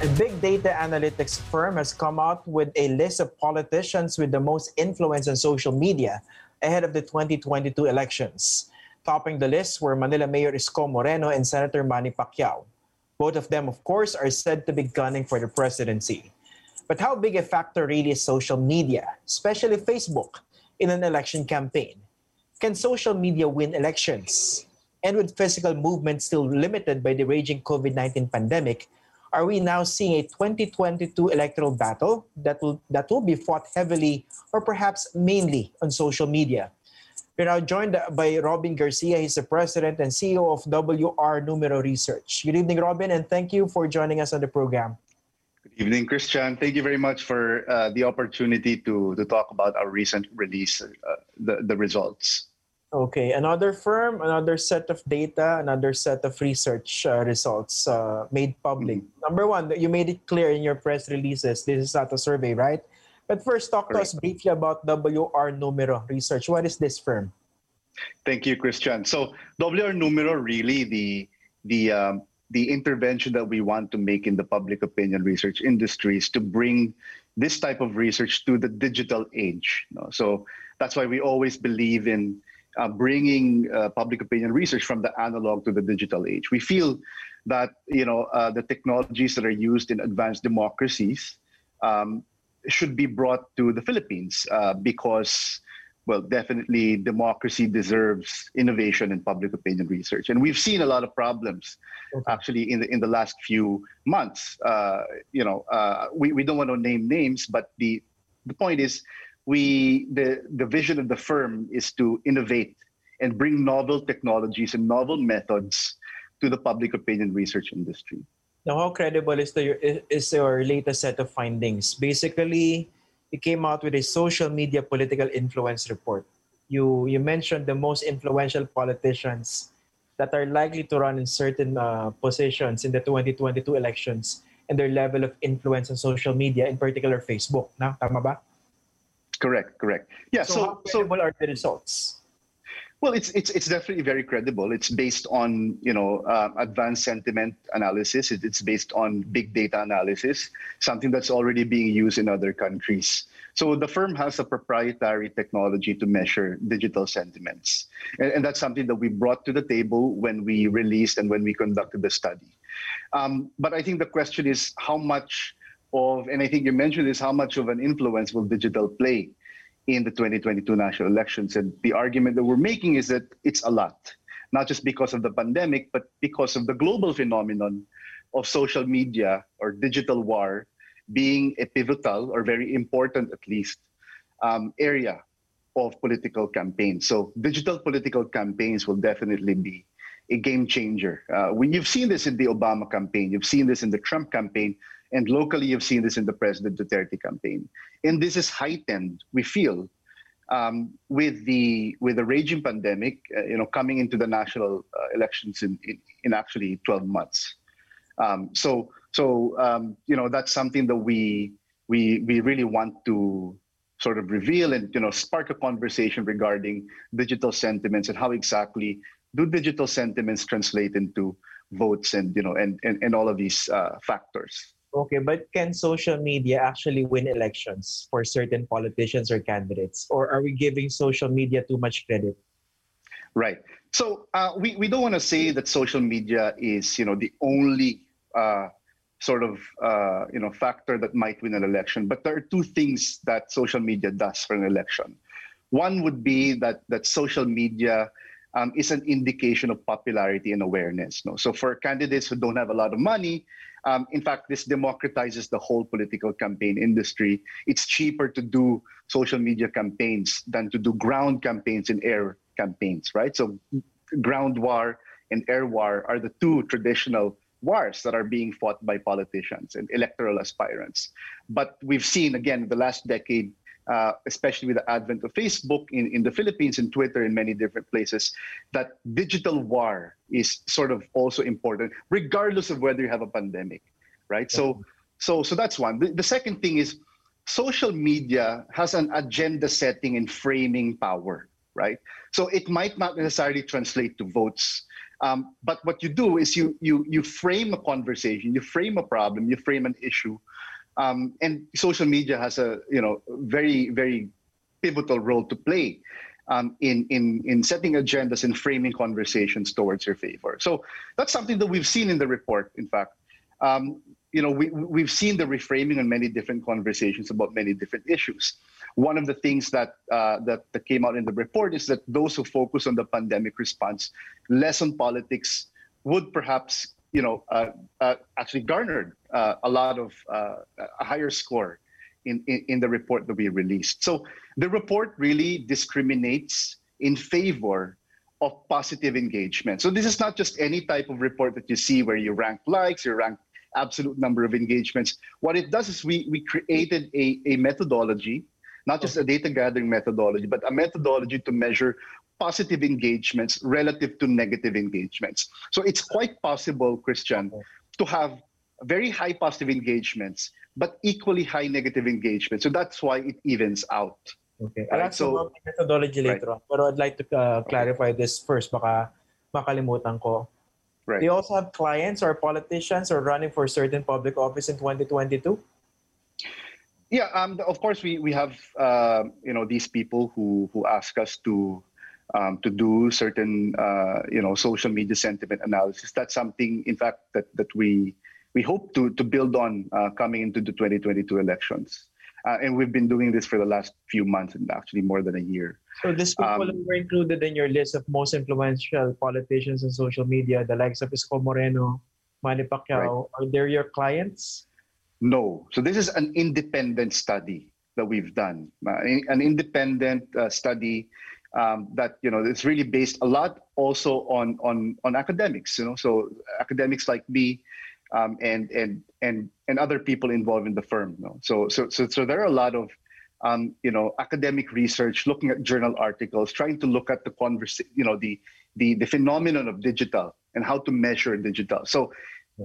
A big data analytics firm has come out with a list of politicians with the most influence on social media ahead of the 2022 elections. Topping the list were Manila Mayor Isko Moreno and Senator Manny Pacquiao. Both of them, of course, are said to be gunning for the presidency. But how big a factor really is social media, especially Facebook, in an election campaign? Can social media win elections? And with physical movement still limited by the raging COVID 19 pandemic, are we now seeing a 2022 electoral battle that will that will be fought heavily or perhaps mainly on social media? We're now joined by Robin Garcia. He's the president and CEO of WR Numero Research. Good evening, Robin, and thank you for joining us on the program. Good evening, Christian. Thank you very much for uh, the opportunity to, to talk about our recent release, uh, the, the results. Okay, another firm, another set of data, another set of research uh, results uh, made public. Mm-hmm. Number one, you made it clear in your press releases. This is not a survey, right? But first, talk Correct. to us briefly about WR Numero Research. What is this firm? Thank you, Christian. So WR Numero really the the um, the intervention that we want to make in the public opinion research industry is to bring this type of research to the digital age. You know? So that's why we always believe in uh, bringing uh, public opinion research from the analog to the digital age. We feel that you know uh, the technologies that are used in advanced democracies um, should be brought to the Philippines uh, because, well, definitely democracy deserves innovation in public opinion research, and we've seen a lot of problems okay. actually in the in the last few months. Uh, you know, uh, we we don't want to name names, but the the point is we the the vision of the firm is to innovate and bring novel technologies and novel methods to the public opinion research industry. Now, how credible is the is your latest set of findings? Basically, you came out with a social media political influence report. You you mentioned the most influential politicians that are likely to run in certain uh, positions in the 2022 elections and their level of influence on social media, in particular Facebook. Na, tama ba? Correct, correct. Yeah. So, so, so what are the results? Well, it's it's it's definitely very credible. It's based on you know uh, advanced sentiment analysis. It's based on big data analysis, something that's already being used in other countries. So the firm has a proprietary technology to measure digital sentiments, and, and that's something that we brought to the table when we released and when we conducted the study. Um, but I think the question is how much of, and I think you mentioned this, how much of an influence will digital play in the 2022 national elections? And the argument that we're making is that it's a lot, not just because of the pandemic, but because of the global phenomenon of social media or digital war being a pivotal or very important, at least, um, area of political campaigns. So digital political campaigns will definitely be a game changer. Uh, when you've seen this in the Obama campaign, you've seen this in the Trump campaign, and locally, you've seen this in the President Duterte campaign. And this is heightened, we feel, um, with the with the raging pandemic, uh, you know, coming into the national uh, elections in, in, in actually 12 months. Um, so so um, you know that's something that we we we really want to sort of reveal and you know spark a conversation regarding digital sentiments and how exactly do digital sentiments translate into votes and you know and and, and all of these uh, factors Okay, but can social media actually win elections for certain politicians or candidates? Or are we giving social media too much credit? Right. So uh, we, we don't want to say that social media is, you know, the only uh, sort of, uh, you know, factor that might win an election. But there are two things that social media does for an election. One would be that that social media um, is an indication of popularity and awareness. No? So for candidates who don't have a lot of money, um, in fact, this democratizes the whole political campaign industry. It's cheaper to do social media campaigns than to do ground campaigns and air campaigns, right? So ground war and air war are the two traditional wars that are being fought by politicians and electoral aspirants. But we've seen, again, the last decade, uh, especially with the advent of Facebook in, in the Philippines and Twitter in many different places, that digital war is sort of also important, regardless of whether you have a pandemic, right? So, so, so that's one. The, the second thing is social media has an agenda setting and framing power, right? So it might not necessarily translate to votes Um, but what you do is you you you frame a conversation, you frame a problem, you frame an issue, um, and social media has a you know very very pivotal role to play um, in in in setting agendas and framing conversations towards your favor. So that's something that we've seen in the report. In fact, um, you know we we've seen the reframing on many different conversations about many different issues. One of the things that, uh, that that came out in the report is that those who focus on the pandemic response, less on politics, would perhaps you know uh, uh, actually garnered uh, a lot of uh, a higher score in, in, in the report that we released. So the report really discriminates in favor of positive engagement. So this is not just any type of report that you see where you rank likes, you rank absolute number of engagements. What it does is we, we created a, a methodology, not just a data gathering methodology, but a methodology to measure positive engagements relative to negative engagements. So it's quite possible, Christian, to have very high positive engagements, but equally high negative engagement. So that's why it evens out. Okay. I'll ask so, about methodology later on. But I'd like to uh, clarify okay. this first. Baka makalimutan ko. Right. Do you also have clients or politicians or running for certain public office in 2022? Yeah, um, of course we we have uh, you know these people who who ask us to um, to do certain uh, you know social media sentiment analysis. That's something, in fact, that that we we hope to to build on uh, coming into the 2022 elections. Uh, and we've been doing this for the last few months and actually more than a year. So these people um, were included in your list of most influential politicians in social media, the likes of Isko Moreno, Manny Pacquiao. Right. Are they your clients? No. So this is an independent study that we've done, uh, an independent uh, study um, that you know it's really based a lot also on on on academics. You know, so academics like me um, and and and and other people involved in the firm. You know? So so so so there are a lot of um, you know academic research, looking at journal articles, trying to look at the converse, you know the the the phenomenon of digital and how to measure digital. So.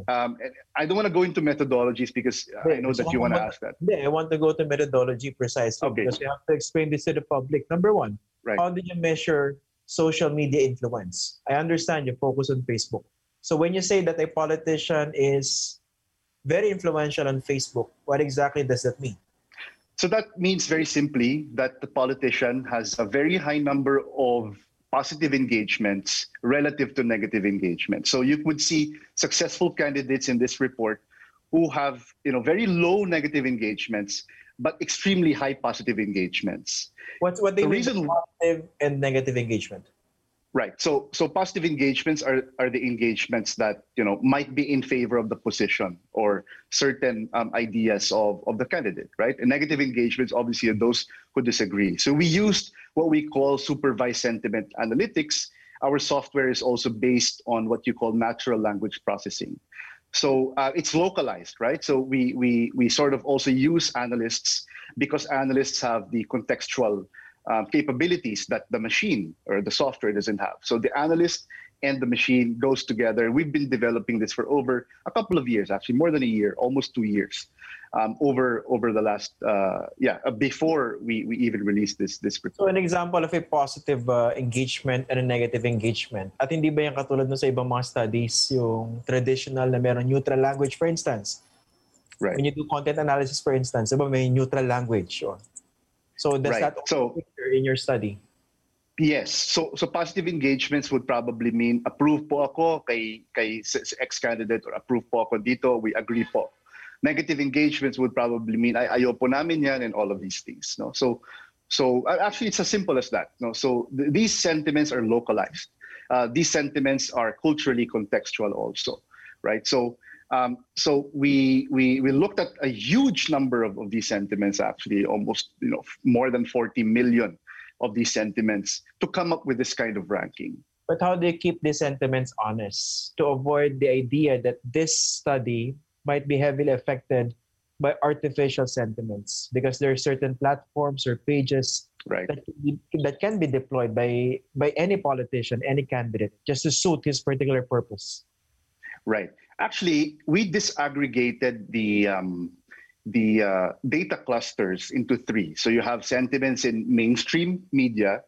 Um, I don't want to go into methodologies because I know that you want to ask that. Yeah, I want to go to methodology precisely okay. because you have to explain this to the public. Number one, right. how do you measure social media influence? I understand you focus on Facebook. So when you say that a politician is very influential on Facebook, what exactly does that mean? So that means very simply that the politician has a very high number of positive engagements relative to negative engagements. So you would see successful candidates in this report who have you know very low negative engagements but extremely high positive engagements. What's what they the mean reason, positive and negative engagement? Right. So so positive engagements are are the engagements that you know might be in favor of the position or certain um, ideas of of the candidate. Right. And negative engagements obviously are those who disagree. So we used what we call supervised sentiment analytics. Our software is also based on what you call natural language processing. So uh, it's localized, right? So we we we sort of also use analysts because analysts have the contextual um, capabilities that the machine or the software doesn't have. So the analyst and the machine goes together. We've been developing this for over a couple of years, actually more than a year, almost two years, um, over over the last uh, yeah uh, before we, we even released this this report. So an example of a positive uh, engagement and a negative engagement. At hindi ba yung katulad no sa ibang mga studies, yung traditional na meron neutral language for instance? Right. When you do content analysis for instance, diba may neutral language. Or, so does right. that so, in your study? Yes. So so positive engagements would probably mean approve po ako kay kay ex-candidate or approve po ako dito, we agree po. Negative engagements would probably mean ay ayo po namin yan and all of these things, no. So so actually it's as simple as that, no. So th- these sentiments are localized. Uh, these sentiments are culturally contextual also, right? So um, so we, we, we looked at a huge number of, of these sentiments, actually, almost you know more than 40 million of these sentiments to come up with this kind of ranking. But how do you keep these sentiments honest to avoid the idea that this study might be heavily affected by artificial sentiments? Because there are certain platforms or pages right. that, can be, that can be deployed by, by any politician, any candidate, just to suit his particular purpose. Right. Actually, we disaggregated the um, the uh, data clusters into three. So you have sentiments in mainstream media,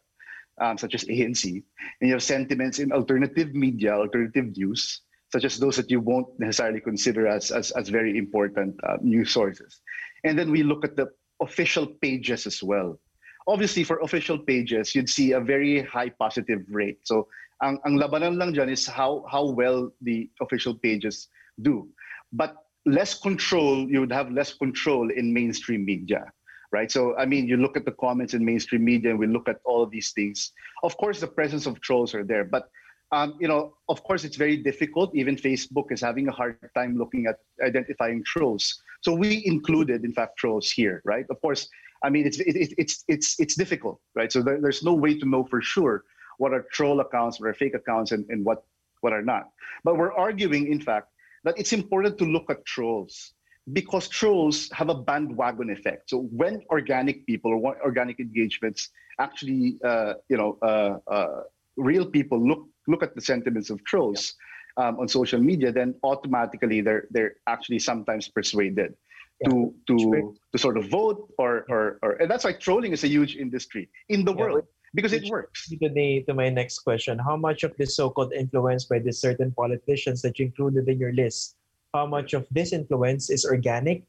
um, such as ANC, and you have sentiments in alternative media, alternative news, such as those that you won't necessarily consider as, as, as very important uh, news sources. And then we look at the official pages as well. Obviously, for official pages, you'd see a very high positive rate. So, ang, ang labanan lang dyan is how, how well the official pages do. But less control, you would have less control in mainstream media right? So, I mean, you look at the comments in mainstream media and we look at all of these things. Of course, the presence of trolls are there, but um, you know, of course, it's very difficult. Even Facebook is having a hard time looking at identifying trolls. So we included, in fact, trolls here, right? Of course, I mean, it's it, it's it's it's difficult, right? So there, there's no way to know for sure what are troll accounts, what are fake accounts, and, and what what are not. But we're arguing, in fact, that it's important to look at trolls because trolls have a bandwagon effect. So when organic people or organic engagements actually, uh, you know, uh, uh, real people look look at the sentiments of trolls um, on social media, then automatically they're they're actually sometimes persuaded yeah. to to to sort of vote or, or or and that's why trolling is a huge industry in the yeah, world because it works. Today, to my next question, how much of this so-called influence by these certain politicians that you included in your list how much of this influence is organic?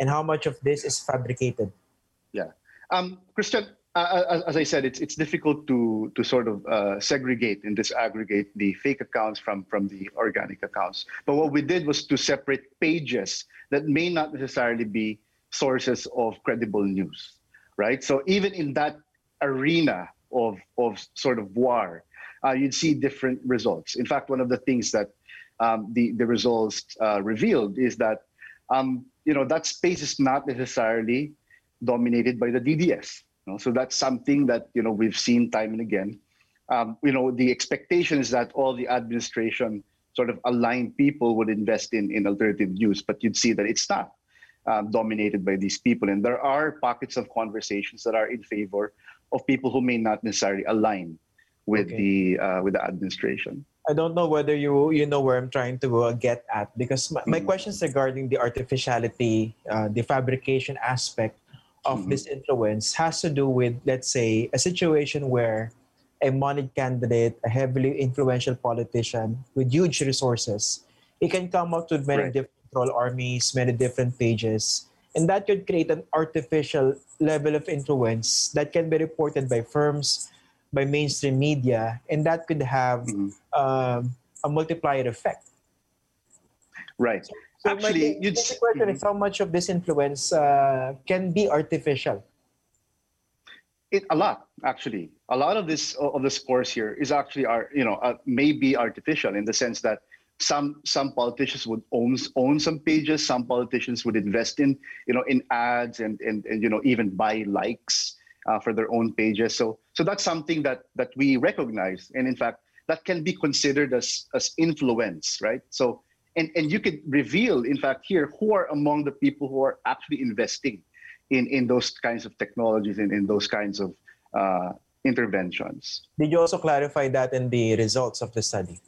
And how much of this is fabricated? Yeah. Um, christian uh, as, as, i said it's, it's difficult to, to sort of uh, segregate and disaggregate the fake accounts from, from the organic accounts. But what we did was to separate pages that may not necessarily be sources of credible news right? So even in that arena of, of sort of war uh, you'd see different results in fact one of the things that um, the the results uh, revealed is that um, you know that space is not necessarily dominated by the DDS. You know? So that's something that you know we've seen time and again. Um, you know the expectation is that all the administration sort of aligned people would invest in in alternative news, but you'd see that it's not. Um, dominated by these people, and there are pockets of conversations that are in favor of people who may not necessarily align with okay. the uh, with the administration. I don't know whether you you know where I'm trying to uh, get at because my, my mm-hmm. questions regarding the artificiality, uh, the fabrication aspect of mm-hmm. this influence has to do with let's say a situation where a moneyed candidate, a heavily influential politician with huge resources, he can come up with many right. different troll armies, many different pages, and that could create an artificial level of influence that can be reported by firms by mainstream media, and that could have mm-hmm. um, a multiplier effect. Right. So, so Actually, my, the question mm-hmm. is how much of this influence uh, can be artificial? It, a lot, actually. A lot of this of the scores here is actually are you know uh, may be artificial in the sense that some some politicians would own own some pages. Some politicians would invest in you know in ads and and, and you know even buy likes uh, for their own pages. So, so that's something that that we recognize, and in fact, that can be considered as as influence, right? So, and and you could reveal, in fact, here who are among the people who are actually investing in in those kinds of technologies and in those kinds of uh, interventions. Did you also clarify that in the results of the study?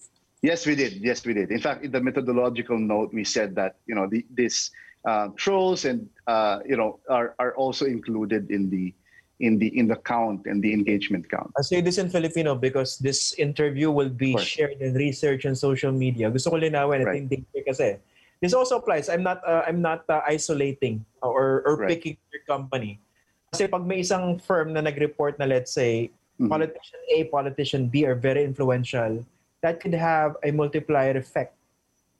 Yes, we did. Yes, we did. In fact, in the methodological note, we said that you know the, this uh, trolls and uh, you know are are also included in the in the in the count and the engagement count. I say this in Filipino because this interview will be shared in research and social media. Gusto ko linawin right. at kasi this also applies. I'm not uh, I'm not uh, isolating or or right. picking your company. Kasi pag may isang firm na nag-report na let's say mm-hmm. politician A, politician B are very influential, that could have a multiplier effect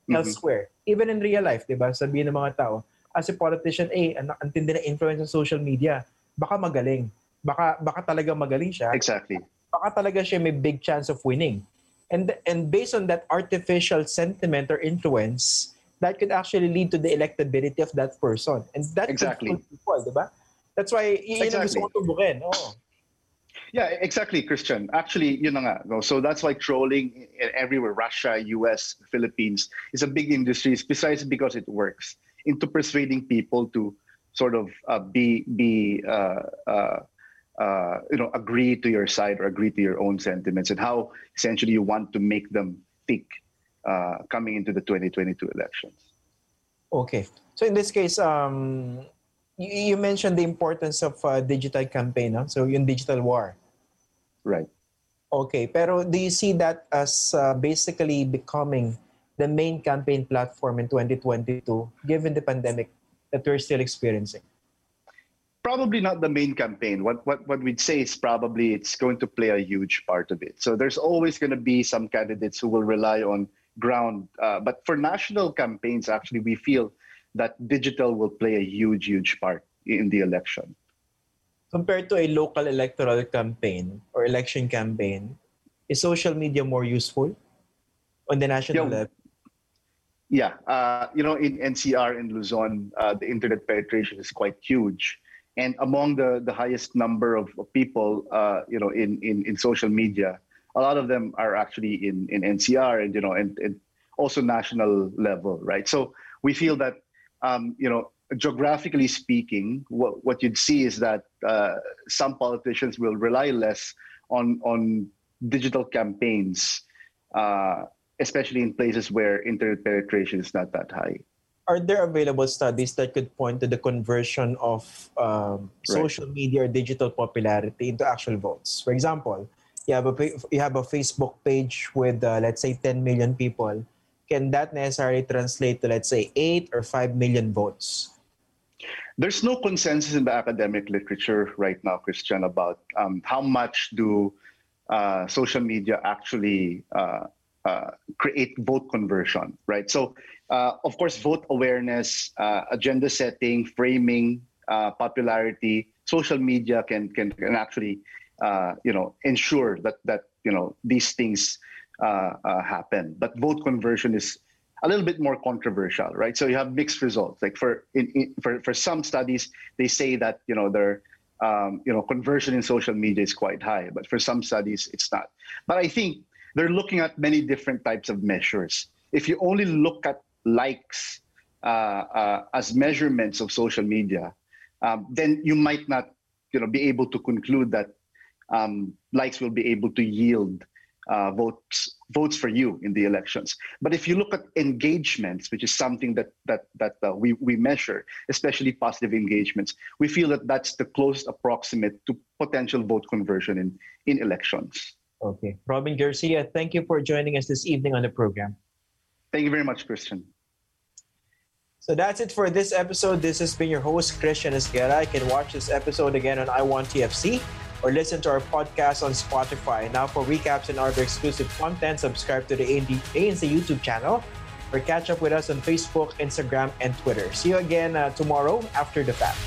mm-hmm. elsewhere. Even in real life, 'di ba? Sabihin ng mga tao, as a politician A, ang tindi na influence sa social media, baka magaling. Baka baka talaga magaling siya. Exactly. Baka talaga siya may big chance of winning. And and based on that artificial sentiment or influence, that could actually lead to the electability of that person. And that exactly. could people, di ba? That's why yun exactly. gusto ko tubukin. Oh. Yeah, exactly, Christian. Actually, you know So that's why trolling everywhere, Russia, US, Philippines, is a big industry, precisely because it works into persuading people to sort of uh, be be uh, uh, uh, you know agree to your side or agree to your own sentiments and how essentially you want to make them think uh, coming into the 2022 elections. Okay, so in this case, um, you, you mentioned the importance of uh, digital campaign, no? so in digital war. Right. Okay, pero do you see that as uh, basically becoming the main campaign platform in 2022, given the pandemic that we're still experiencing? Probably not the main campaign. What what what we'd say is probably it's going to play a huge part of it. So there's always going to be some candidates who will rely on ground, uh, but for national campaigns, actually, we feel that digital will play a huge, huge part in the election. Compared to a local electoral campaign or election campaign, is social media more useful on the national Yeah. level? Yeah, uh, you know, in NCR in Luzon, uh, the internet penetration is quite huge, and among the the highest number of, of people, uh, you know, in, in in social media, a lot of them are actually in in NCR and you know, and, and also national level, right? So we feel that, um, you know, geographically speaking, what what you'd see is that uh, some politicians will rely less on on digital campaigns. Uh, especially in places where internet penetration is not that high. Are there available studies that could point to the conversion of um, Right. social media or digital popularity into actual votes? For example, you have a you have a Facebook page with uh, let's say 10 million people. Can that necessarily translate to let's say 8 or 5 million votes? There's no consensus in the academic literature right now, Christian, about um, how much do uh, social media actually uh, uh, create vote conversion, right? So, uh, of course, vote awareness, uh, agenda setting, framing, uh, popularity, social media can can, can actually, you know, ensure that that you know these things happen. But vote conversion is a little bit more controversial, right? So you have mixed results. Like for in, in for for some studies, they say that you know their um, you know conversion in social media is quite high, but for some studies it's not. But I think they're looking at many different types of measures. If you only look at likes uh, uh, as measurements of social media, um, then you might not you know be able to conclude that um, likes will be able to yield uh, votes votes for you in the elections. But if you look at engagements, which is something that that that uh, we we measure, especially positive engagements, we feel that that's the closest approximate to potential vote conversion in in elections. Okay. Robin Garcia, thank you for joining us this evening on the program. Thank you very much, Christian. So that's it for this episode. This has been your host, Christian Esguerra. You can watch this episode again on I Want TFC or listen to our podcast on Spotify. Now, for recaps and other exclusive content, subscribe to the ANC YouTube channel or catch up with us on Facebook, Instagram, and Twitter. See you again uh, tomorrow after the fact.